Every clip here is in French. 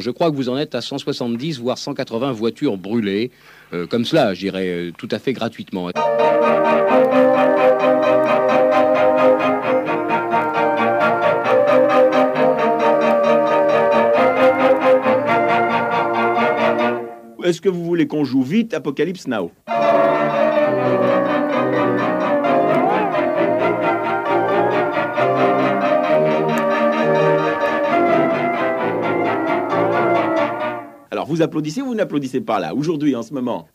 Je crois que vous en êtes à 170 voire 180 voitures brûlées, euh, comme cela, je dirais, euh, tout à fait gratuitement. Est-ce que vous voulez qu'on joue vite Apocalypse Now? Vous applaudissez ou vous n'applaudissez pas là, aujourd'hui, en ce moment?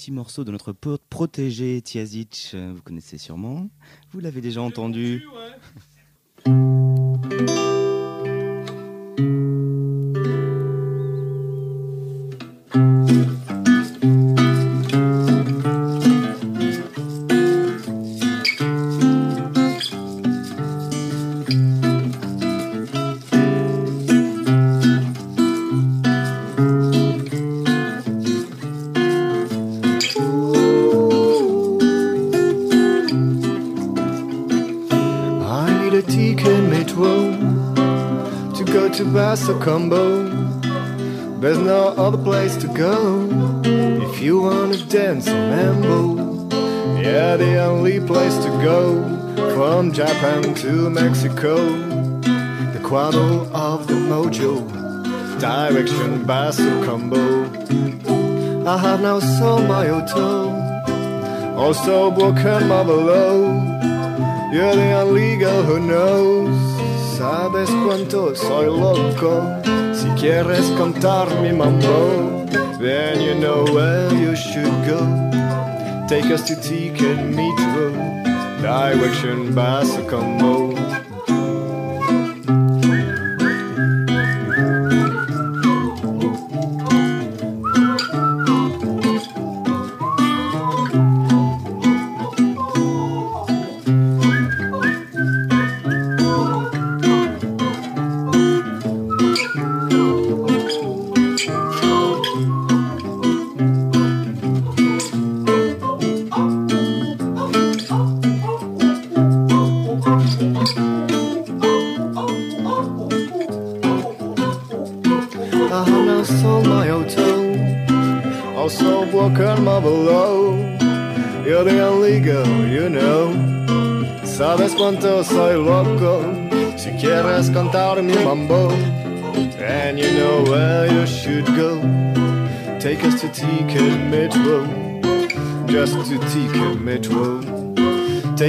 Petit morceau de notre pote protégé Tiazic, euh, vous connaissez sûrement. Vous l'avez déjà entendu. wanna dance or mambo. Yeah, the only place to go from Japan to Mexico. The quarter of the mojo, direction Basso Combo. I have now sold my auto, also broken my below. You're the only girl who knows. Sabes cuánto soy loco. Si quieres cantar mi mambo, then you know where you should go. Take us to Ticket Metro, direction Basacombo.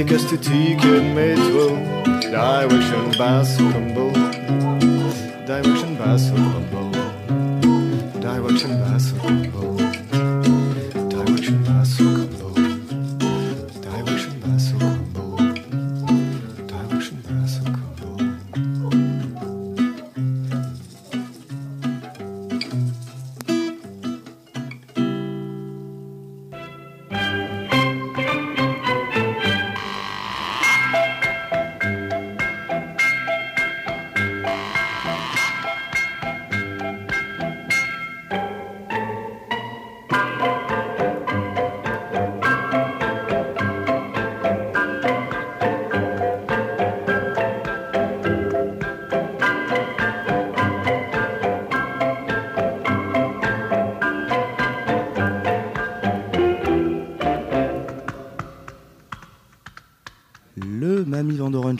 Elkezdti tíken métől, de I wish and bass come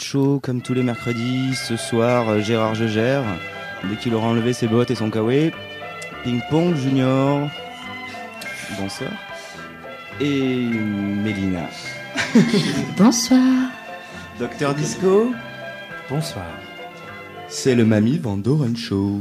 Show, comme tous les mercredis, ce soir, euh, Gérard Jegère, dès qu'il aura enlevé ses bottes et son kawaii, Ping Pong Junior, bonsoir, et Mélina. Bonsoir. Docteur Disco, Bonsoir. c'est le Mamie Vandoren Show.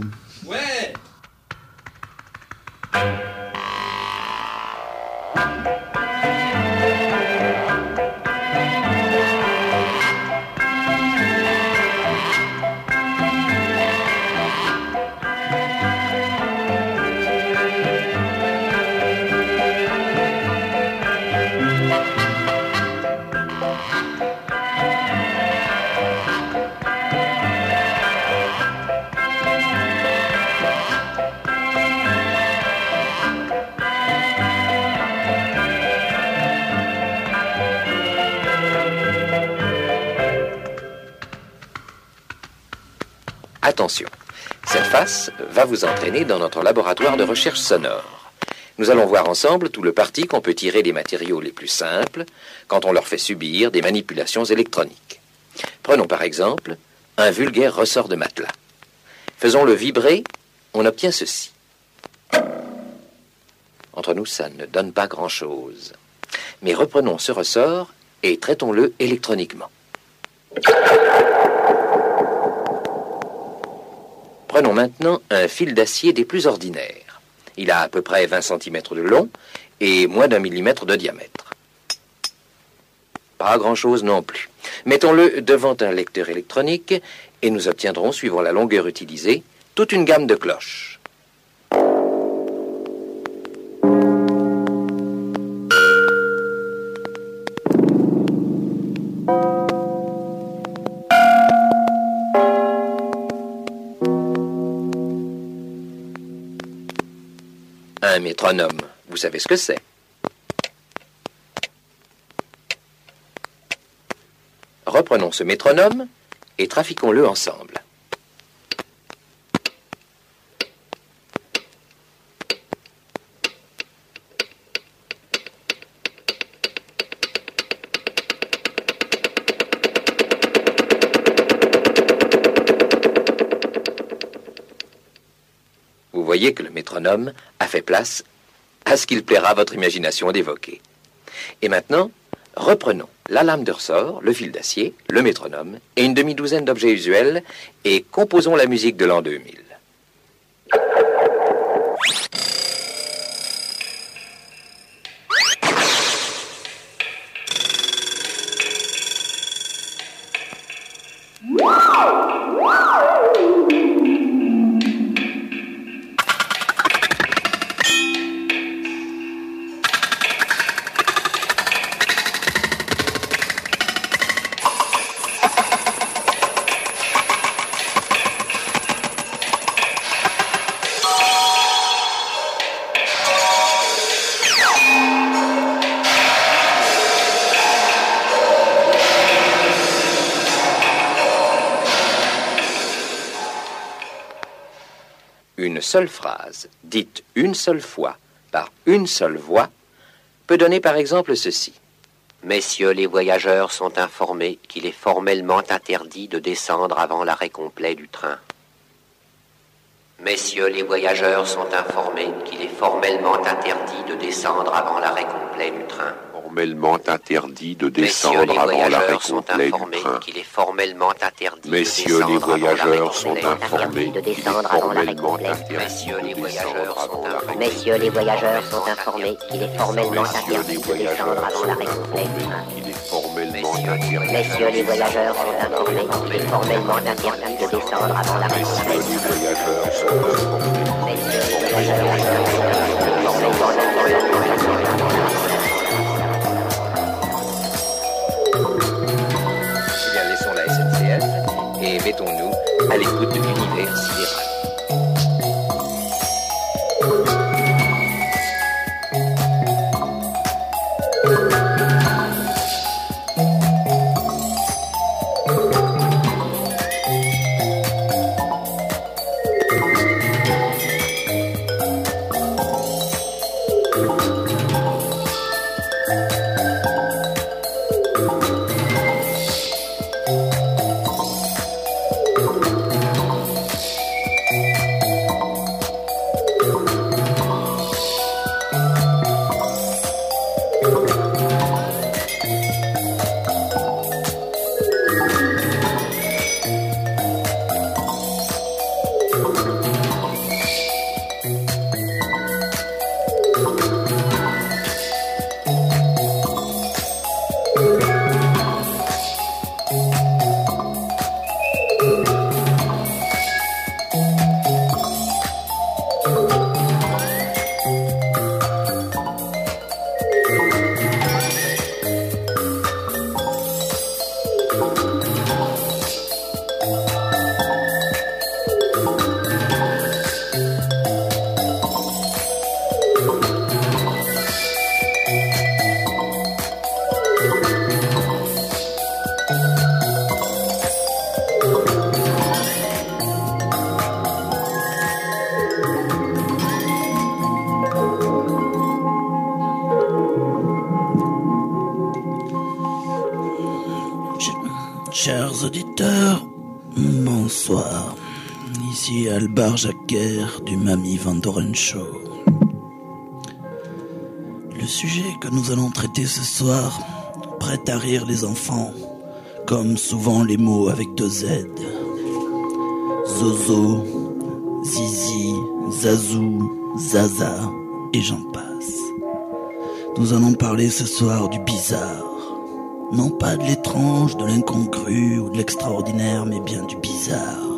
Attention, cette face va vous entraîner dans notre laboratoire de recherche sonore. Nous allons voir ensemble tout le parti qu'on peut tirer des matériaux les plus simples quand on leur fait subir des manipulations électroniques. Prenons par exemple un vulgaire ressort de matelas. Faisons-le vibrer, on obtient ceci. Entre nous, ça ne donne pas grand-chose. Mais reprenons ce ressort et traitons-le électroniquement. Prenons maintenant un fil d'acier des plus ordinaires. Il a à peu près 20 cm de long et moins d'un millimètre de diamètre. Pas grand-chose non plus. Mettons-le devant un lecteur électronique et nous obtiendrons, suivant la longueur utilisée, toute une gamme de cloches. Vous savez ce que c'est Reprenons ce métronome et trafiquons-le ensemble. Vous voyez que le métronome a fait place à ce qu'il plaira votre imagination d'évoquer. Et maintenant, reprenons la lame de ressort, le fil d'acier, le métronome et une demi-douzaine d'objets usuels et composons la musique de l'an 2000. Seule phrase, dite une seule fois, par une seule voix, peut donner par exemple ceci. Messieurs les voyageurs sont informés qu'il est formellement interdit de descendre avant l'arrêt complet du train. Messieurs les voyageurs sont informés qu'il est formellement interdit de descendre avant l'arrêt complet du train. Formellement interdit de Messieurs descendre les avant la voyageurs sont récomplet du informés train. qu'il est formellement interdit Messieurs de les descendre avant la voyageurs sont informés qu'il est formellement interdit de descendre avant la informés. Messieurs les voyageurs sont informés qu'il est formellement interdit de descendre avant sont la récomplet. informés qu'il est formellement Messieurs les voyageurs sont informés qu'il est formellement interdit de descendre avant la Messieurs récomplet. les voyageurs sont informés. Messieurs les voyageurs sont informés qu'il est formellement interdit de descendre avant la récomplet. Eh à l'écoute de l'univers sidéral. Jacquer du Mamie Van Doren Show. Le sujet que nous allons traiter ce soir prête à rire les enfants, comme souvent les mots avec deux Z. Zozo, Zizi, Zazou, Zaza et j'en passe. Nous allons parler ce soir du bizarre. Non pas de l'étrange, de l'incongru ou de l'extraordinaire, mais bien du bizarre.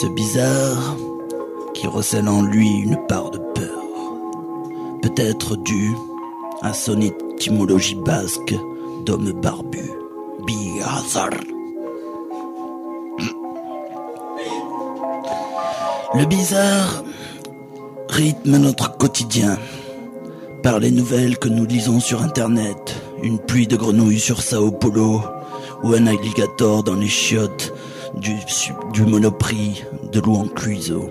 Ce bizarre qui recèle en lui une part de peur. Peut-être dû à son étymologie basque d'homme barbu. Bizarre. Le bizarre rythme notre quotidien par les nouvelles que nous lisons sur Internet, une pluie de grenouilles sur Sao Paulo, ou un alligator dans les chiottes du, Monoprix de Louan Cluiseau.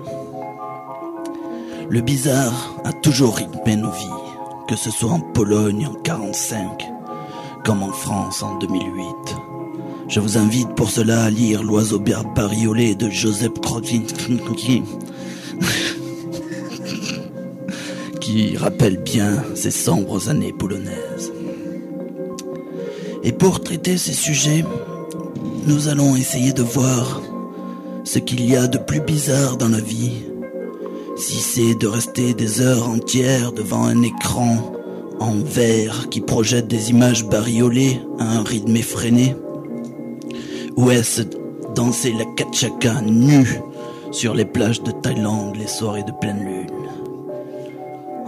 Le bizarre a toujours rythmé nos vies, que ce soit en Pologne en 45, comme en France en 2008. Je vous invite pour cela à lire L'oiseau bariolé de Joseph Krodzinski, qui rappelle bien ces sombres années polonaises. Et pour traiter ces sujets, nous allons essayer de voir ce qu'il y a de plus bizarre dans la vie. Si c'est de rester des heures entières devant un écran en verre qui projette des images bariolées à un rythme effréné, ou est-ce danser la kachaka nue sur les plages de Thaïlande les soirées de pleine lune?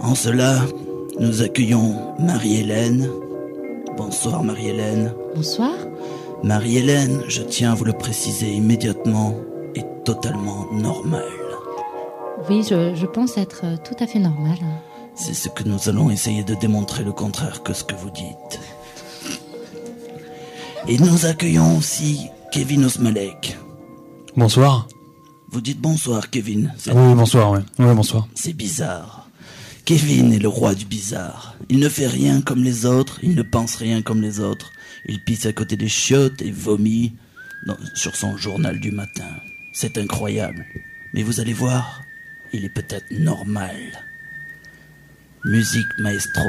En cela, nous accueillons Marie-Hélène. Bonsoir Marie-Hélène. Bonsoir. Marie-Hélène, je tiens à vous le préciser immédiatement, est totalement normale. Oui, je, je pense être tout à fait normale. C'est ce que nous allons essayer de démontrer le contraire que ce que vous dites. Et nous accueillons aussi Kevin Osmalek. Bonsoir. Vous dites bonsoir Kevin. Oui, bonsoir, ouais. Oui, bonsoir. C'est bizarre. Kevin est le roi du bizarre. Il ne fait rien comme les autres, il ne pense rien comme les autres. Il pisse à côté des chiottes et vomit sur son journal du matin. C'est incroyable. Mais vous allez voir, il est peut-être normal. Musique maestro.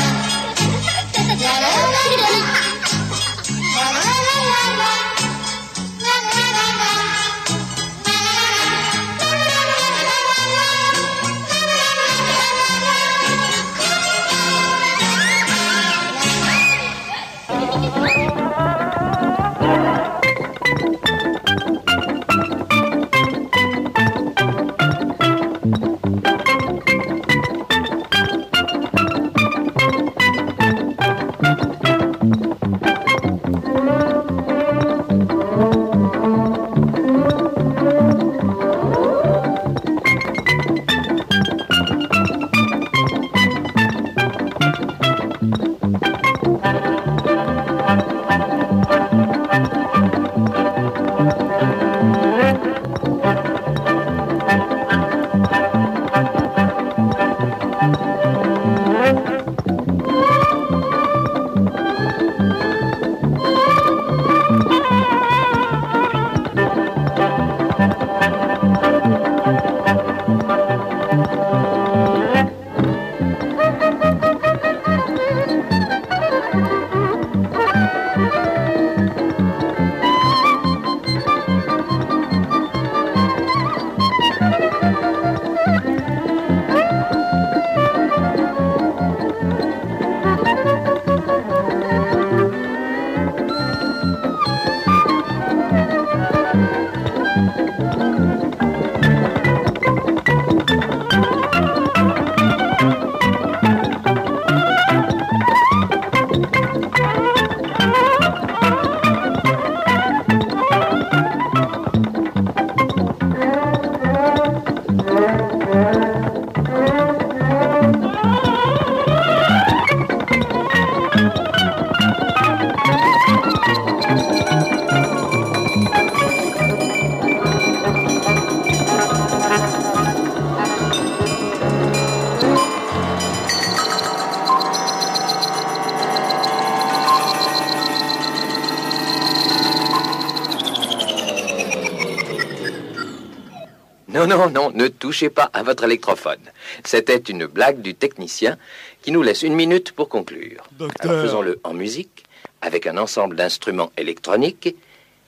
ne touchez pas à votre électrophone. C'était une blague du technicien qui nous laisse une minute pour conclure. Alors faisons-le en musique, avec un ensemble d'instruments électroniques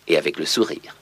et avec le sourire.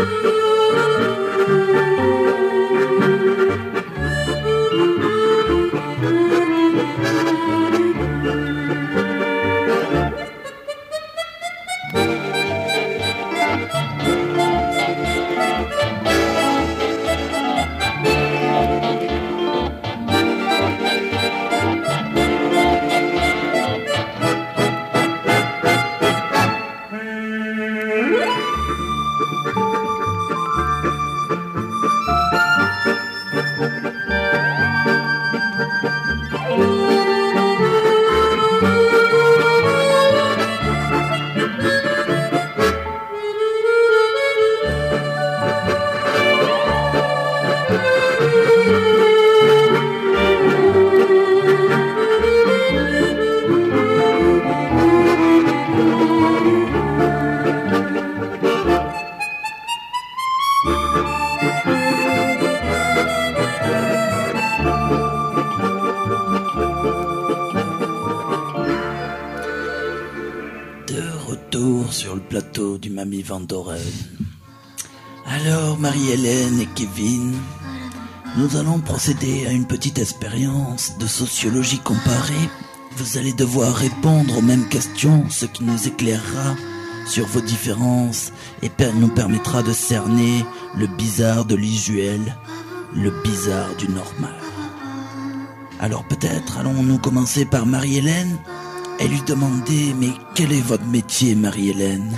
De procéder à une petite expérience de sociologie comparée. Vous allez devoir répondre aux mêmes questions, ce qui nous éclairera sur vos différences et nous permettra de cerner le bizarre de l'usuel, le bizarre du normal. Alors peut-être allons-nous commencer par Marie-Hélène et lui demander mais quel est votre métier Marie-Hélène?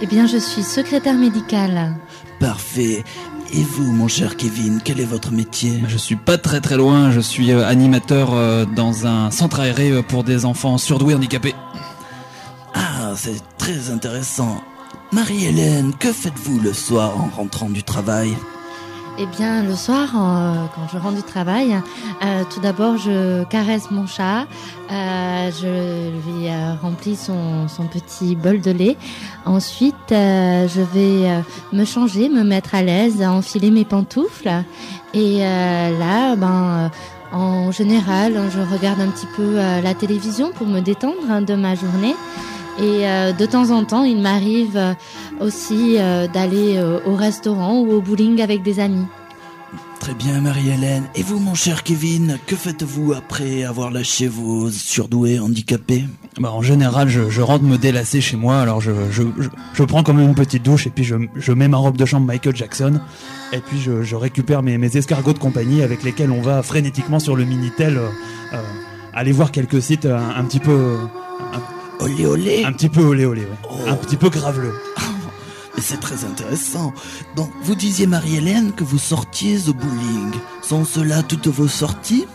Eh bien, je suis secrétaire médicale. Parfait. Et vous mon cher Kevin, quel est votre métier? Je suis pas très très loin, je suis euh, animateur euh, dans un centre aéré euh, pour des enfants surdoués handicapés. Ah, c'est très intéressant. Marie-Hélène, que faites-vous le soir en rentrant du travail? Eh bien, le soir, euh, quand je rentre du travail, euh, tout d'abord, je caresse mon chat, euh, je lui remplis son, petit bol de lait. Ensuite, je vais me changer, me mettre à l'aise, enfiler mes pantoufles. Et là, ben, en général, je regarde un petit peu la télévision pour me détendre hein, de ma journée. Et euh, de temps en temps, il m'arrive euh, aussi euh, d'aller euh, au restaurant ou au bowling avec des amis. Très bien Marie-Hélène. Et vous mon cher Kevin, que faites-vous après avoir lâché vos surdoués handicapés? Bah, en général, je, je rentre me délasser chez moi, alors je, je, je, je prends quand même une petite douche et puis je, je mets ma robe de chambre Michael Jackson et puis je, je récupère mes, mes escargots de compagnie avec lesquels on va frénétiquement sur le Minitel euh, euh, aller voir quelques sites euh, un, un petit peu... Un, olé olé Un petit peu olé olé, ouais. Un petit peu graveleux. Mais c'est très intéressant. Donc, vous disiez, Marie-Hélène, que vous sortiez au bowling. Sont cela toutes vos sorties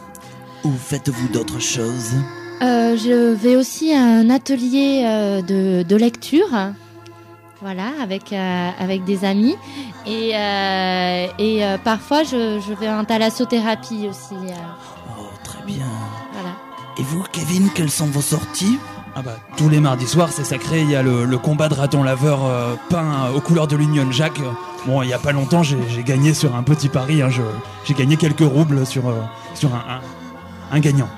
ou faites-vous d'autres choses? Euh, je vais aussi à un atelier euh, de, de lecture. Voilà, avec, euh, avec des amis. Et, euh, et euh, parfois, je, je vais en thalassothérapie aussi. euh, Oh, très bien. voilà. Et vous, Kevin, quelles sont vos sorties? Ah bah, tous les mardis soirs, c'est sacré. Il y a le, combat de raton laveur euh, peint aux couleurs de l'Union Jack. Bon, il y a pas longtemps, j'ai gagné sur un petit pari. hein, J'ai gagné quelques roubles sur, euh, un, un gagnant.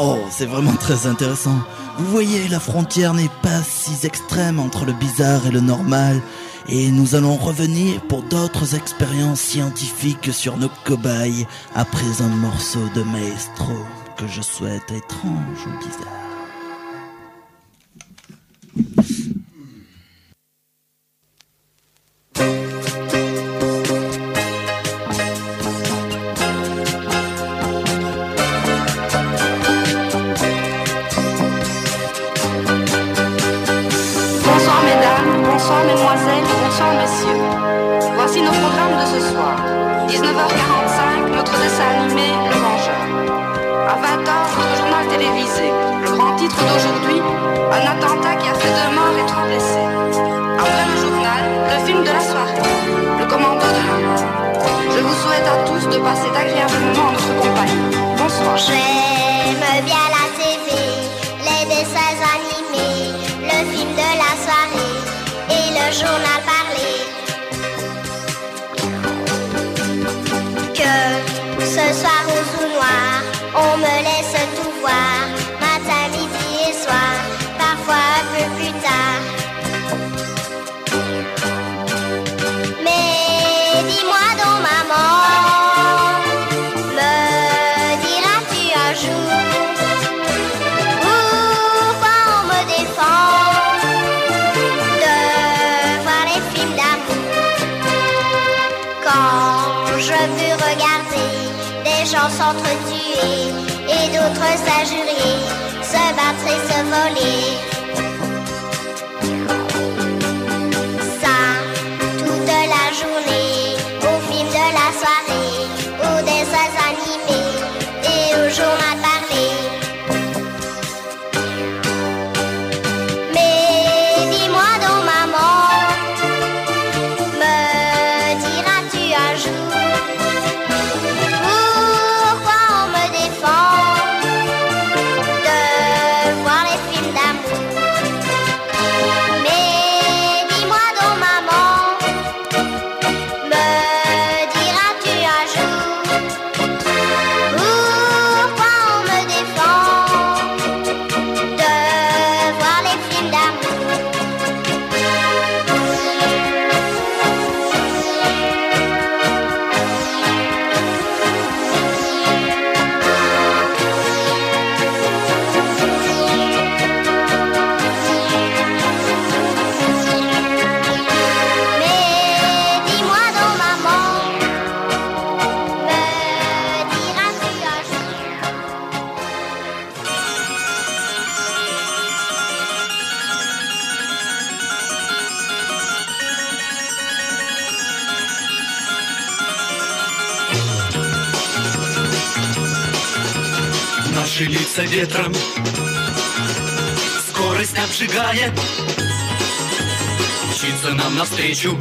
Oh, c'est vraiment très intéressant. Vous voyez, la frontière n'est pas si extrême entre le bizarre et le normal. Et nous allons revenir pour d'autres expériences scientifiques sur nos cobayes après un morceau de maestro que je souhaite étrange ou bizarre. Thank you. Se battre навстречу.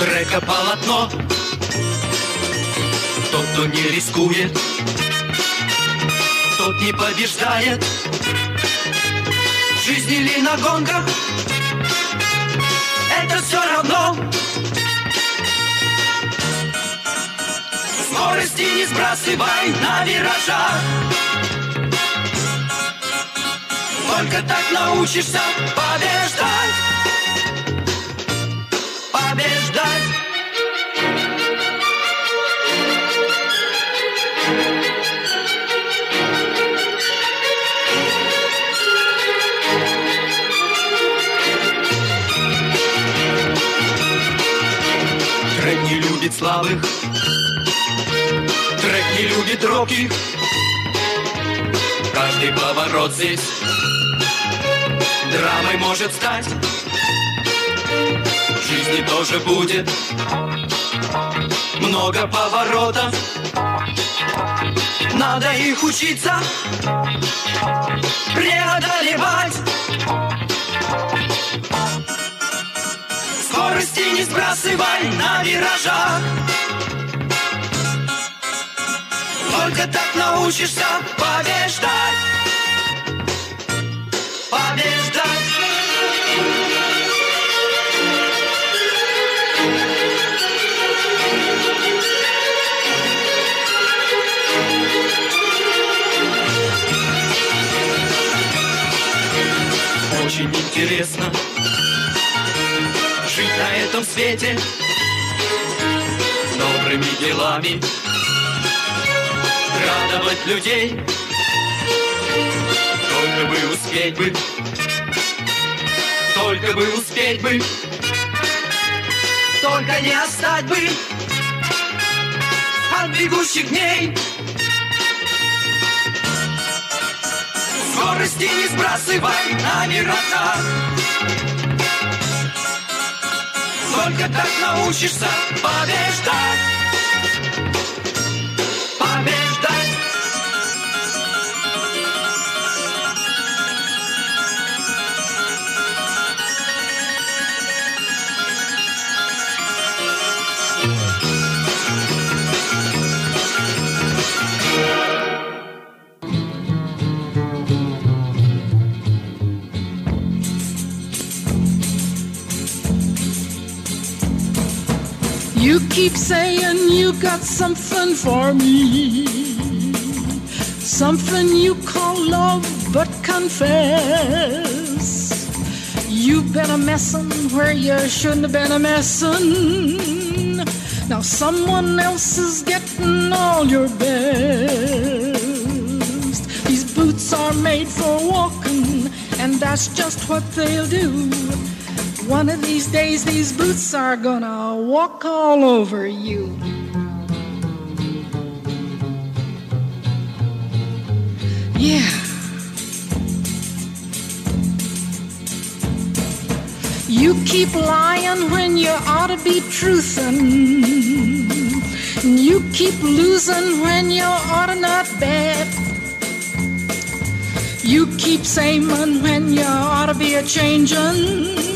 Трека полотно. Тот, кто не рискует Тот не побеждает. В жизни на гонках Это все равно. Скорости не сбрасывай на виражах. Только так научишься побеждать Побеждать. Трек не любит слабых Трек не любит робких Каждый поворот здесь Драмой может стать В жизни тоже будет. Много поворотов. Надо их учиться преодолевать. Скорости не сбрасывай на виражах Только так научишься побеждать интересно жить на этом свете добрыми делами, радовать людей. Только бы успеть бы, только бы успеть бы, только не остать бы от бегущих дней. Скорости не сбрасывай на миротах. Только так научишься. Побеждать. You keep saying you got something for me. Something you call love, but confess. You've been a messin' where you shouldn't have been a messin'. Now someone else is getting all your best. These boots are made for walking, and that's just what they'll do. One of these days, these boots are gonna walk all over you. Yeah. You keep lying when you ought to be truthin'. You keep losing when you ought to not bet. You keep saying when you ought to be a changin'.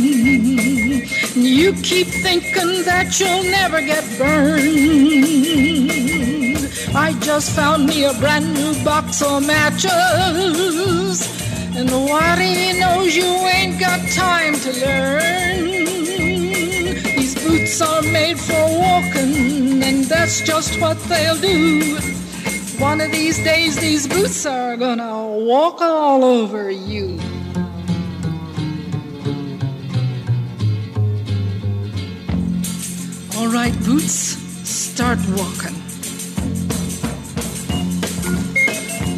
You keep thinking that you'll never get burned. I just found me a brand new box of matches. And what he knows you ain't got time to learn. These boots are made for walking, and that's just what they'll do. One of these days, these boots are gonna walk all over you. All right, boots, start walking.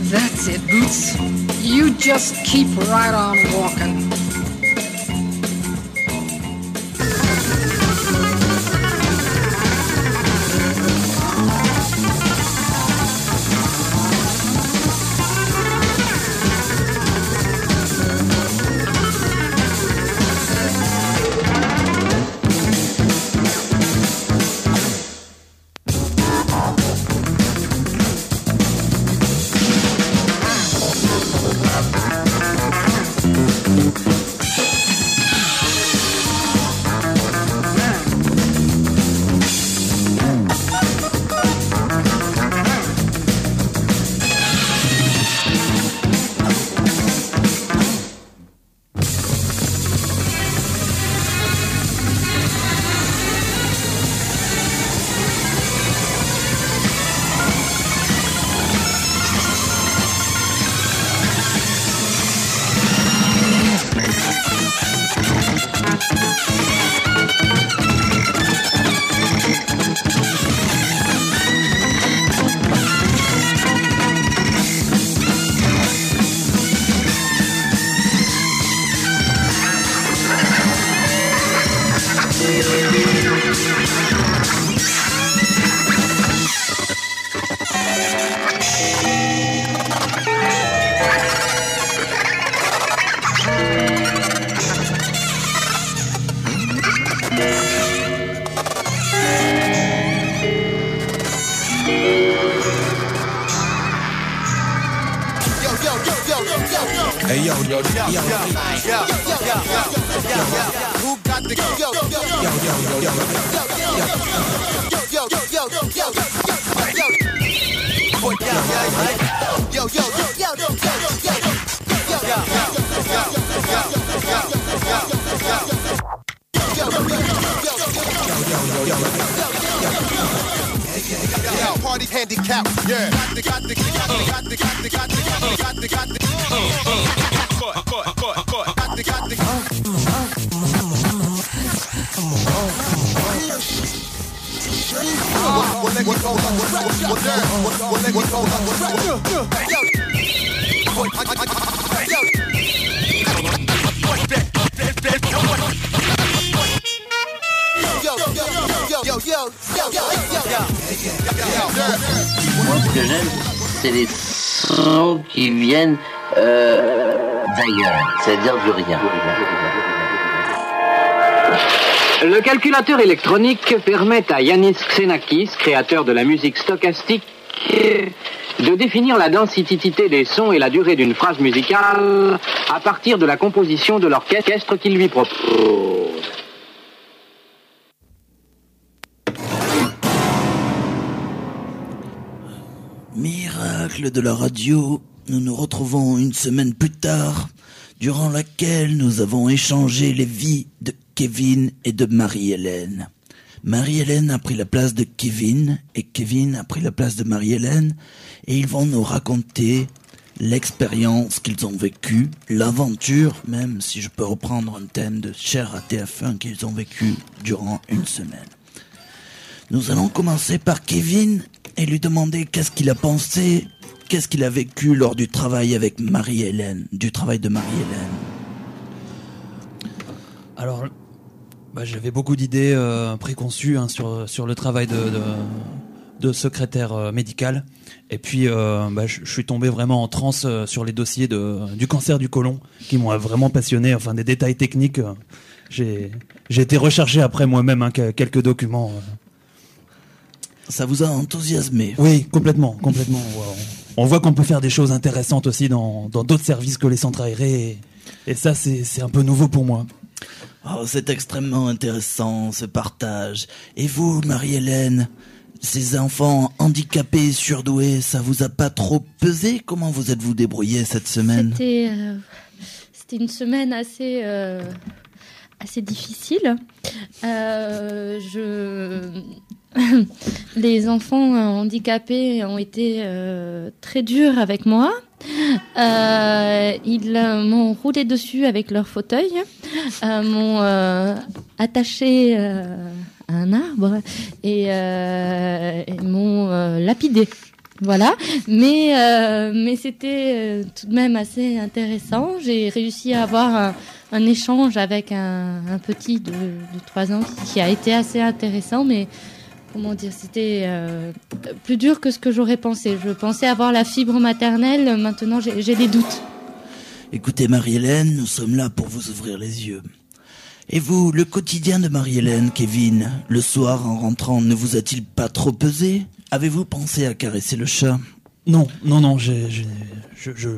That's it, boots. You just keep right on walking. Moi, ce que j'aime, c'est les sons qui viennent euh, d'ailleurs, c'est-à-dire du rien. Le calculateur électronique permet à Yanis Xenakis, créateur de la musique stochastique, de définir la densité des sons et la durée d'une phrase musicale à partir de la composition de l'orchestre qu'il lui propose. Miracle de la radio, nous nous retrouvons une semaine plus tard, durant laquelle nous avons échangé les vies de Kevin et de Marie-Hélène. Marie-Hélène a pris la place de Kevin et Kevin a pris la place de Marie-Hélène et ils vont nous raconter l'expérience qu'ils ont vécue, l'aventure, même si je peux reprendre un thème de cher à TF1 qu'ils ont vécu durant une semaine. Nous allons commencer par Kevin et lui demander qu'est-ce qu'il a pensé, qu'est-ce qu'il a vécu lors du travail avec Marie-Hélène, du travail de Marie-Hélène. Alors, bah, j'avais beaucoup d'idées euh, préconçues hein, sur, sur le travail de, de, de secrétaire euh, médical. Et puis, euh, bah, je je suis tombé vraiment en transe sur les dossiers de, du cancer du côlon, qui m'ont vraiment passionné. Enfin, des détails techniques. j'ai été rechercher après moi-même hein, que- quelques documents. Ça vous a enthousiasmé Oui, complètement, complètement. On, voit qu'on peut faire des choses intéressantes aussi dans dans d'autres services que les centres aérés. Et, et ça, c'est un peu nouveau pour moi. Oh, c'est extrêmement intéressant, ce partage. Et vous, Marie-Hélène, ces enfants handicapés, surdoués, ça vous a pas trop pesé? Comment vous êtes-vous débrouillé cette semaine? C'était euh, c'était une semaine assez euh, assez difficile. Euh, les enfants handicapés ont été euh, très durs avec moi. Euh, ils m'ont roulé dessus avec leur fauteuil, m'ont attaché à un arbre et, m'ont lapidé. Voilà, mais euh, mais c'était euh, tout de même assez intéressant. J'ai réussi à avoir un, échange avec un, un petit de, de 3 ans qui a été assez intéressant, mais comment dire, c'était euh, plus dur que ce que j'aurais pensé. Je pensais avoir la fibre maternelle, maintenant j'ai des doutes. Écoutez, Marie-Hélène, nous sommes là pour vous ouvrir les yeux. Et vous, le quotidien de Marie-Hélène, Kevin, le soir en rentrant, ne vous a-t-il pas trop pesé? Avez-vous pensé à caresser le chat? Non, non, non, j'ai, j'ai- je, je,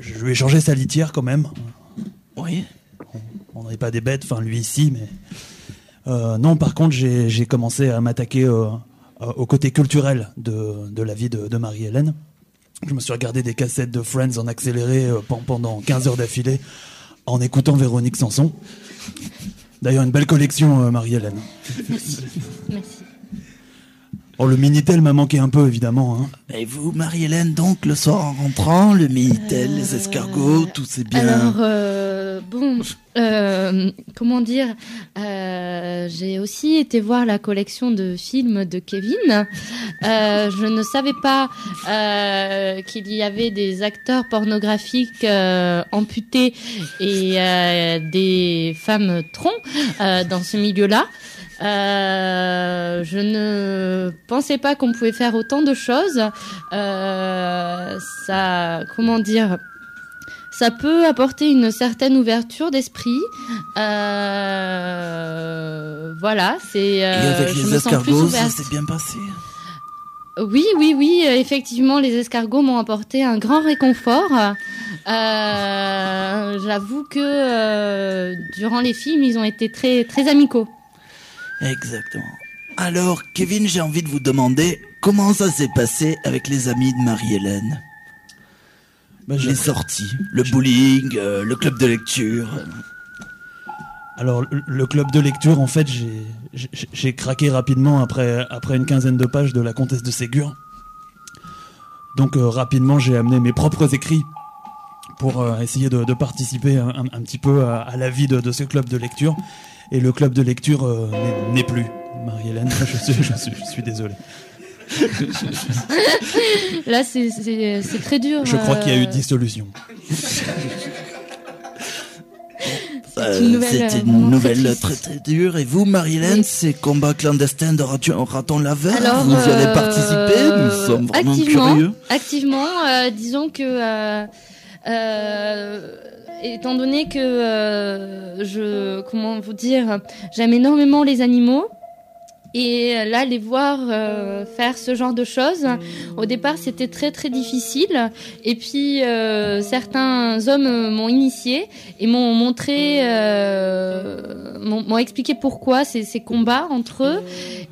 je lui ai changé sa litière quand même. Oui. On n'est pas des bêtes, enfin lui ici, mais. Euh, non, par contre, j'ai, j'ai commencé à m'attaquer euh, euh, au côté culturel de, de la vie de, de Marie-Hélène. Je me suis regardé des cassettes de Friends en accéléré euh, pen- pendant 15 heures d'affilée en écoutant Véronique Sanson. D'ailleurs, une belle collection, euh, Marie-Hélène. Merci. Merci. Oh, le Minitel m'a manqué un peu, évidemment. Hein. Et vous, Marie-Hélène, donc, le soir en rentrant, le Minitel, les escargots, tout c'est bien. Alors, euh, bon, euh, comment dire euh, J'ai aussi été voir la collection de films de Kevin. Euh, je ne savais pas euh, qu'il y avait des acteurs pornographiques euh, amputés et euh, des femmes troncs euh, dans ce milieu-là. Euh, je ne pensais pas qu'on pouvait faire autant de choses. Euh, ça, comment dire ça peut apporter une certaine ouverture d'esprit. Euh, voilà, c'est. Et euh, avec je les me escargots, ça s'est bien passé? Oui, oui, oui. Effectivement, les escargots m'ont apporté un grand réconfort. Euh, J'avoue que euh, durant les films, ils ont été très, très amicaux. Exactement. Alors, Kevin, j'ai envie de vous demander comment ça s'est passé avec les amis de Marie-Hélène Les sorties, le bowling, euh, le club de lecture. Alors, le- club de lecture, en fait, j'ai- craqué rapidement après, après une quinzaine de pages de La Comtesse de Ségur. Donc, euh, rapidement, j'ai amené mes propres écrits pour euh, essayer de, de participer un, un- un petit peu à, à la vie de, de ce club de lecture. Et le club de lecture euh, n'est- plus. Marie-Hélène, je suis, je, suis, je suis désolé. Là, c'est- très dur. Je crois qu'il y a eu euh, dissolution. Euh, une nouvelle, C'était euh, une vraiment nouvelle très très dure. Et vous, Marie-Hélène, ces combats clandestins de raton, raton laveur, Alors, vous y allez euh, participer? Nous sommes vraiment activement, curieux. Activement, euh, disons que, euh, euh, étant donné que euh, je, comment vous dire, j'aime énormément les animaux. Et là, les voir euh, faire ce genre de choses, au départ, c'était très très difficile. Et puis, euh, certains hommes euh, m'ont initié et m'ont montré, euh, m'ont expliqué pourquoi ces, ces combats entre eux.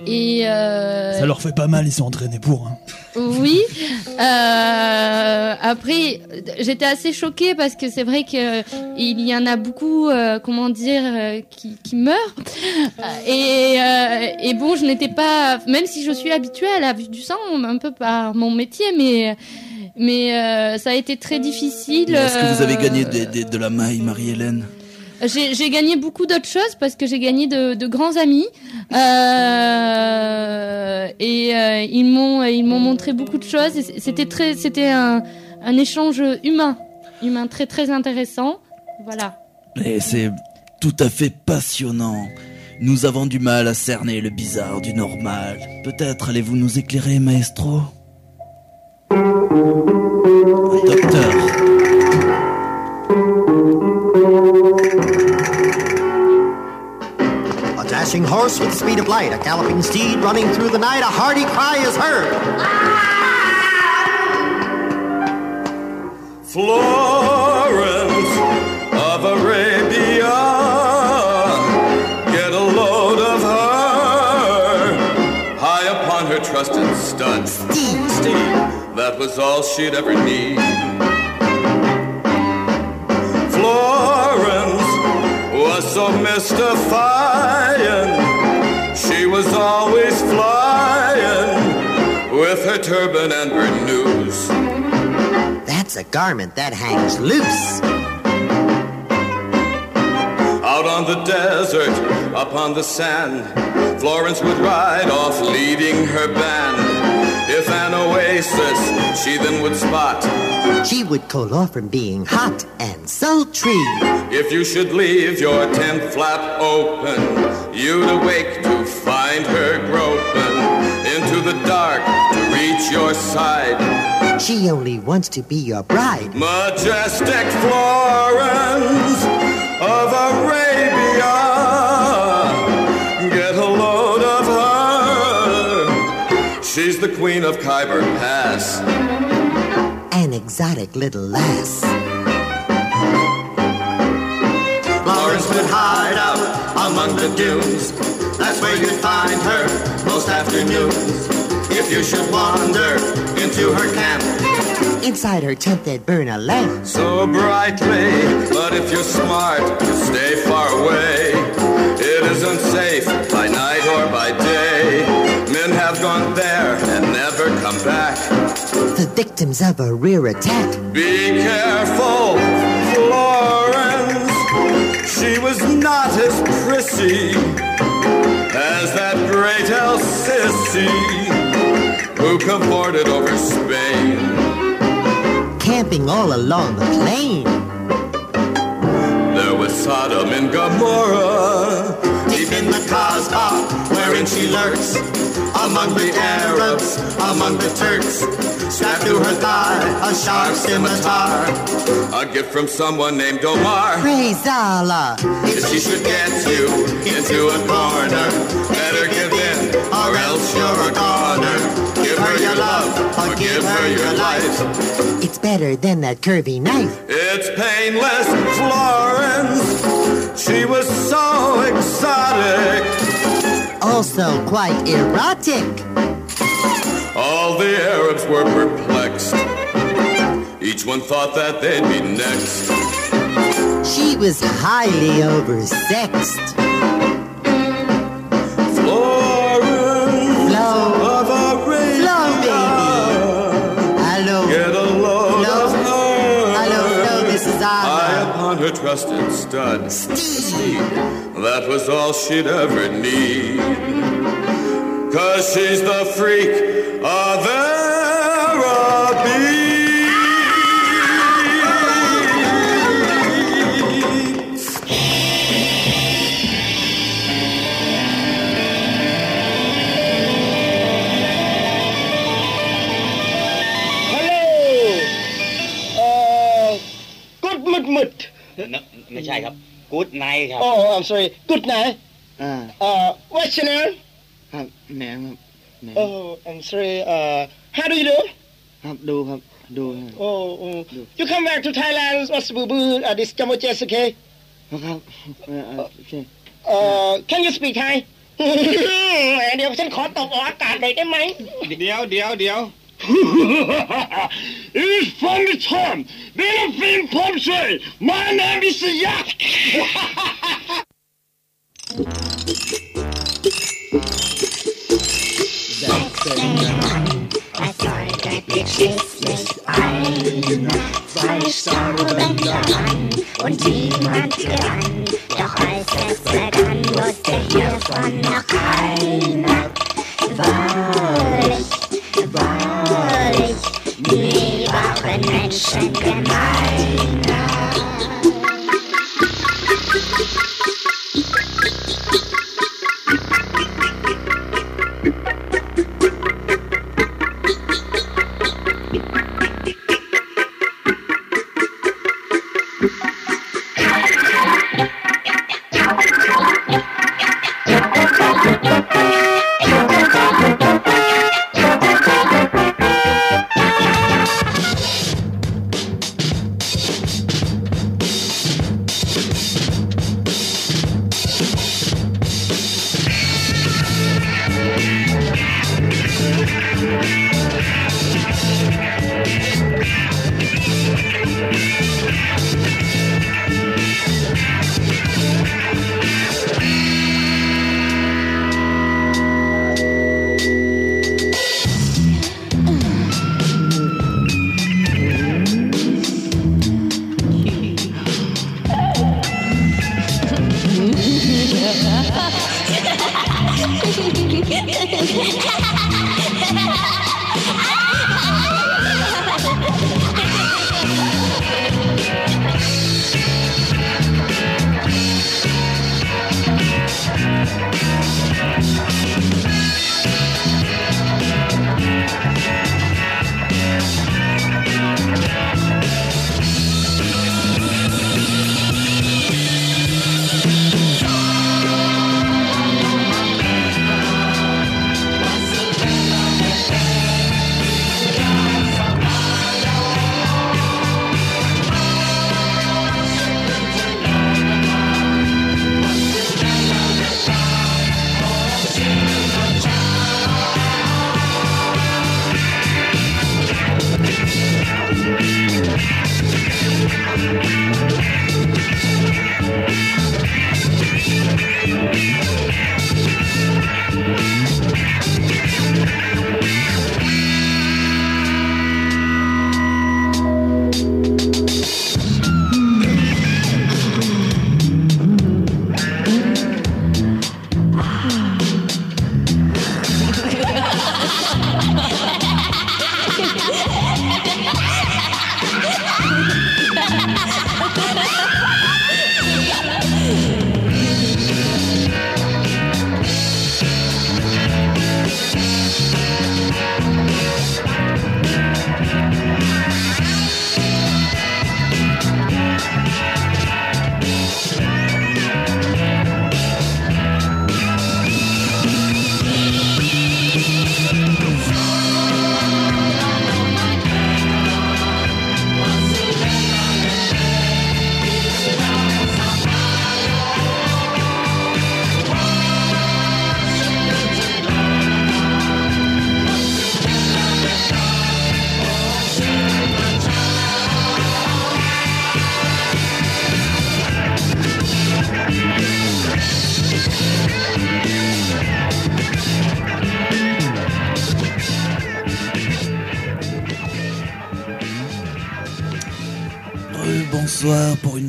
Et euh, Ça leur fait pas mal, ils sont entraînés pour. hein. oui. Euh, après, j'étais assez choquée parce que c'est vrai que il y en a beaucoup, euh, comment dire, euh, qui, qui meurent. Et, euh, et bon, je n'étais pas, même si je suis habituée à la vue du sang, un peu par mon métier, mais mais euh, ça a été très difficile. Est-ce que vous avez euh, gagné des- des- de la maille, Marie-Hélène? J'ai gagné beaucoup d'autres choses parce que j'ai gagné de, de grands amis Euh, et euh, ils m'ont ils m'ont montré beaucoup de choses. C'était très c'était un, un échange humain humain très très intéressant. Voilà. Et c'est tout à fait passionnant. Nous avons du mal à cerner le bizarre du normal. Peut-être allez-vous nous éclairer, maestro Docteur. A dashing horse with the speed of light, a galloping steed running through the night, a hearty cry is heard. Florence upon her stud, Steve, Steve, that was all she'd ever need. Florence was so mystifying, she was always flying with her turban and her news. That's a garment that hangs loose. Out on the desert, upon the sand, Florence would ride off leading her band. If an oasis she then would spot, She would cool off from being hot and sultry. if you should leave your tent flap open, you'd awake to find her groping into the dark to reach your side. She only wants to be your bride. Majestic Florence of Arabia, She's the queen of Khyber Pass. An exotic little lass. Florence would hide out among the dunes. That's where you'd find her most afternoons. If you should wander into her camp, Inside her tent they'd burn a lamp. so brightly. But if you're smart, stay far away. It isn't safe victims of a rear attack. Be careful, Florence. She was not as prissy as that great El Sissy who cavorted over Spain. Camping all along the plain. There was Sodom and Gomorrah, deep in the Kaaba, wherein she lurks. Among the Arabs, among the Turks, strapped to her thigh, a sharp scimitar. A gift from someone named Omar. Praise Allah. If she should get you into a corner, better give in, or else you're a goner. Give her your love, or give her your life. It's better than that curvy knife. It's painless Florence. She was so exotic. Also quite erotic. All the Arabs were perplexed. Each one thought that they'd be next. She was highly oversexed. Florence stud. Steed. That was all she'd ever need. Cause she's the freak of Arabic. ไม่ใช่ครับกู๊ดไนท์ครับ oh I'm sorry good night อ่าเอ่อ what's your name ครับแหนมครับแหนม oh I'm sorry เอ่อ how do you do ครับดูครับดูครับ oh oh you come back to Thailand what's boo boo uh, this Jammu okay ครับเอ่อโอเคเอ่อ can you speak Thai เดี๋ยวฉันขอตกออกอากาศหน่อยได้ไหม เดี๋ยวเดี๋ยวเดี๋ยว It is from the time that I've been Pomsey. My name is Yak. Erfolgreich schließlich ein. Zwei starben daran und niemand gewann. Doch als es begann, wusste hiervon noch keiner. Wahrlich, wahrlich, nie waren Menschen gemeiner.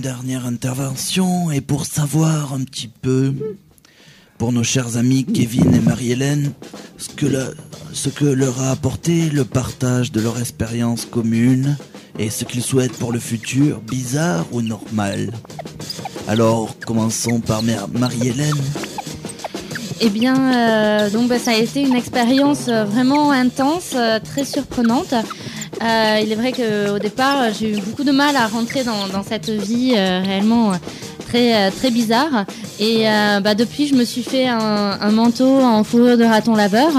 Dernière intervention et pour savoir un petit peu, pour nos chers amis Kevin et Marie-Hélène, ce que, leur a apporté le partage de leur expérience commune et ce qu'ils souhaitent pour le futur, bizarre ou normal. Alors, commençons par Marie-Hélène. Eh bien, euh, donc bah, ça a été une expérience euh, vraiment intense, euh, très surprenante. Euh, il est vrai qu'au départ, j'ai eu beaucoup de mal à rentrer dans, dans cette vie euh, réellement euh, très, très bizarre. Et euh, bah, depuis, je me suis fait un, un manteau en fourrure de raton laveur.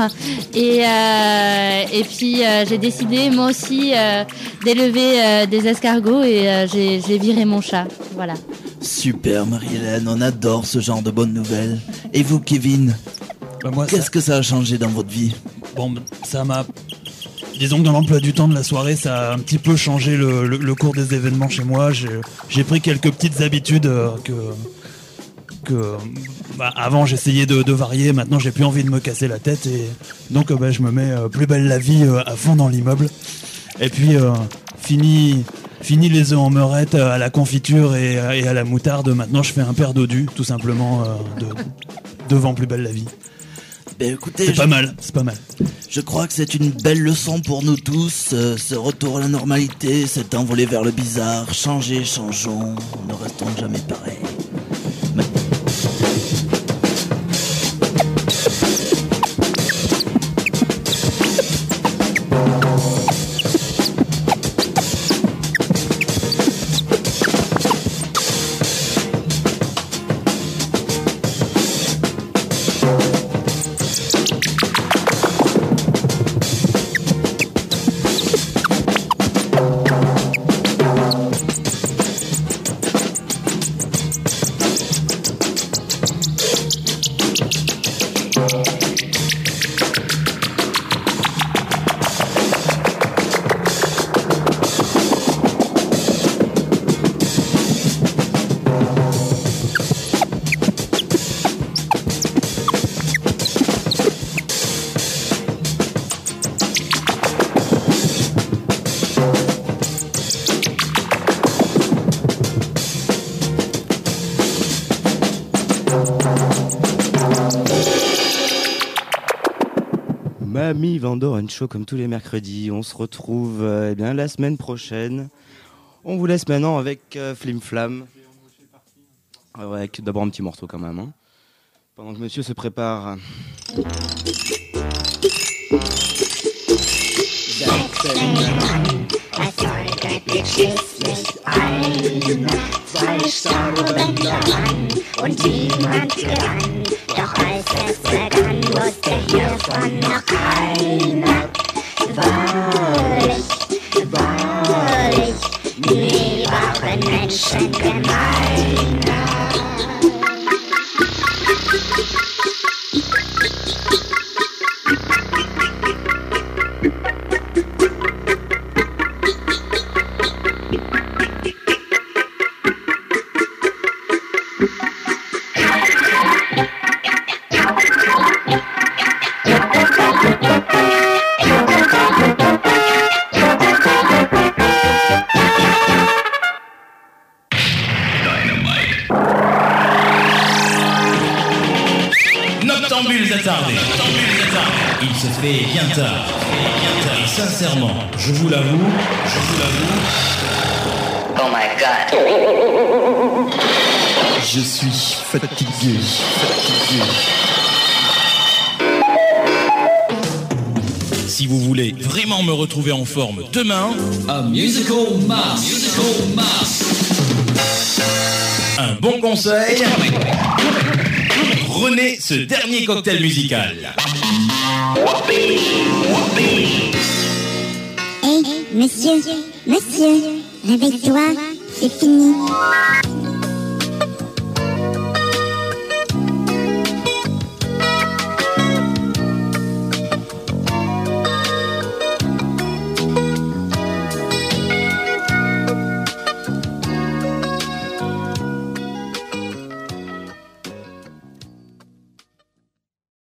Et, euh, et puis, euh, j'ai décidé, moi aussi, euh, d'élever euh, des escargots et euh, j'ai viré mon chat. Voilà. Super Marie-Hélène, on adore ce genre de bonnes nouvelles. Et vous Kevin Qu'est-ce que ça a changé dans votre vie? Bon, ça m'a. Disons que dans l'emploi du temps de la soirée, ça a un petit peu changé le, le- cours des événements chez moi. J'ai pris quelques petites habitudes euh, que. que bah, avant j'essayais de, varier, maintenant j'ai plus envie de me casser la tête et donc euh, bah, je me mets euh, plus belle la vie à fond dans l'immeuble. Et puis fini, fini les œufs en meurette à la confiture et, à la moutarde. Maintenant je fais un père dodu tout simplement de, devant plus belle la vie. Ben écoutez, C'est pas mal, c'est pas mal. Je crois que c'est une belle leçon pour nous tous, euh, ce retour à la normalité, cet envolé vers le bizarre, changer, changeons, ne restons jamais pareils. Vandoren Show comme tous les mercredis. On se retrouve euh, eh bien la semaine prochaine. On vous laisse maintenant avec euh, Flim Flam. Avec d'abord un petit morceau quand même. hein. Pendant que monsieur se prépare. Doch als es begann, wusste hiervon noch keiner. Wahrlich, je vous l'avoue, je vous l'avoue. Oh my god. Je suis fatigué. Fatigué. Si vous voulez vraiment me retrouver en forme demain, A musical mass. Musical mass. un bon conseil, prenez ce dernier cocktail musical. Monsieur, monsieur, réveille-toi, c'est fini.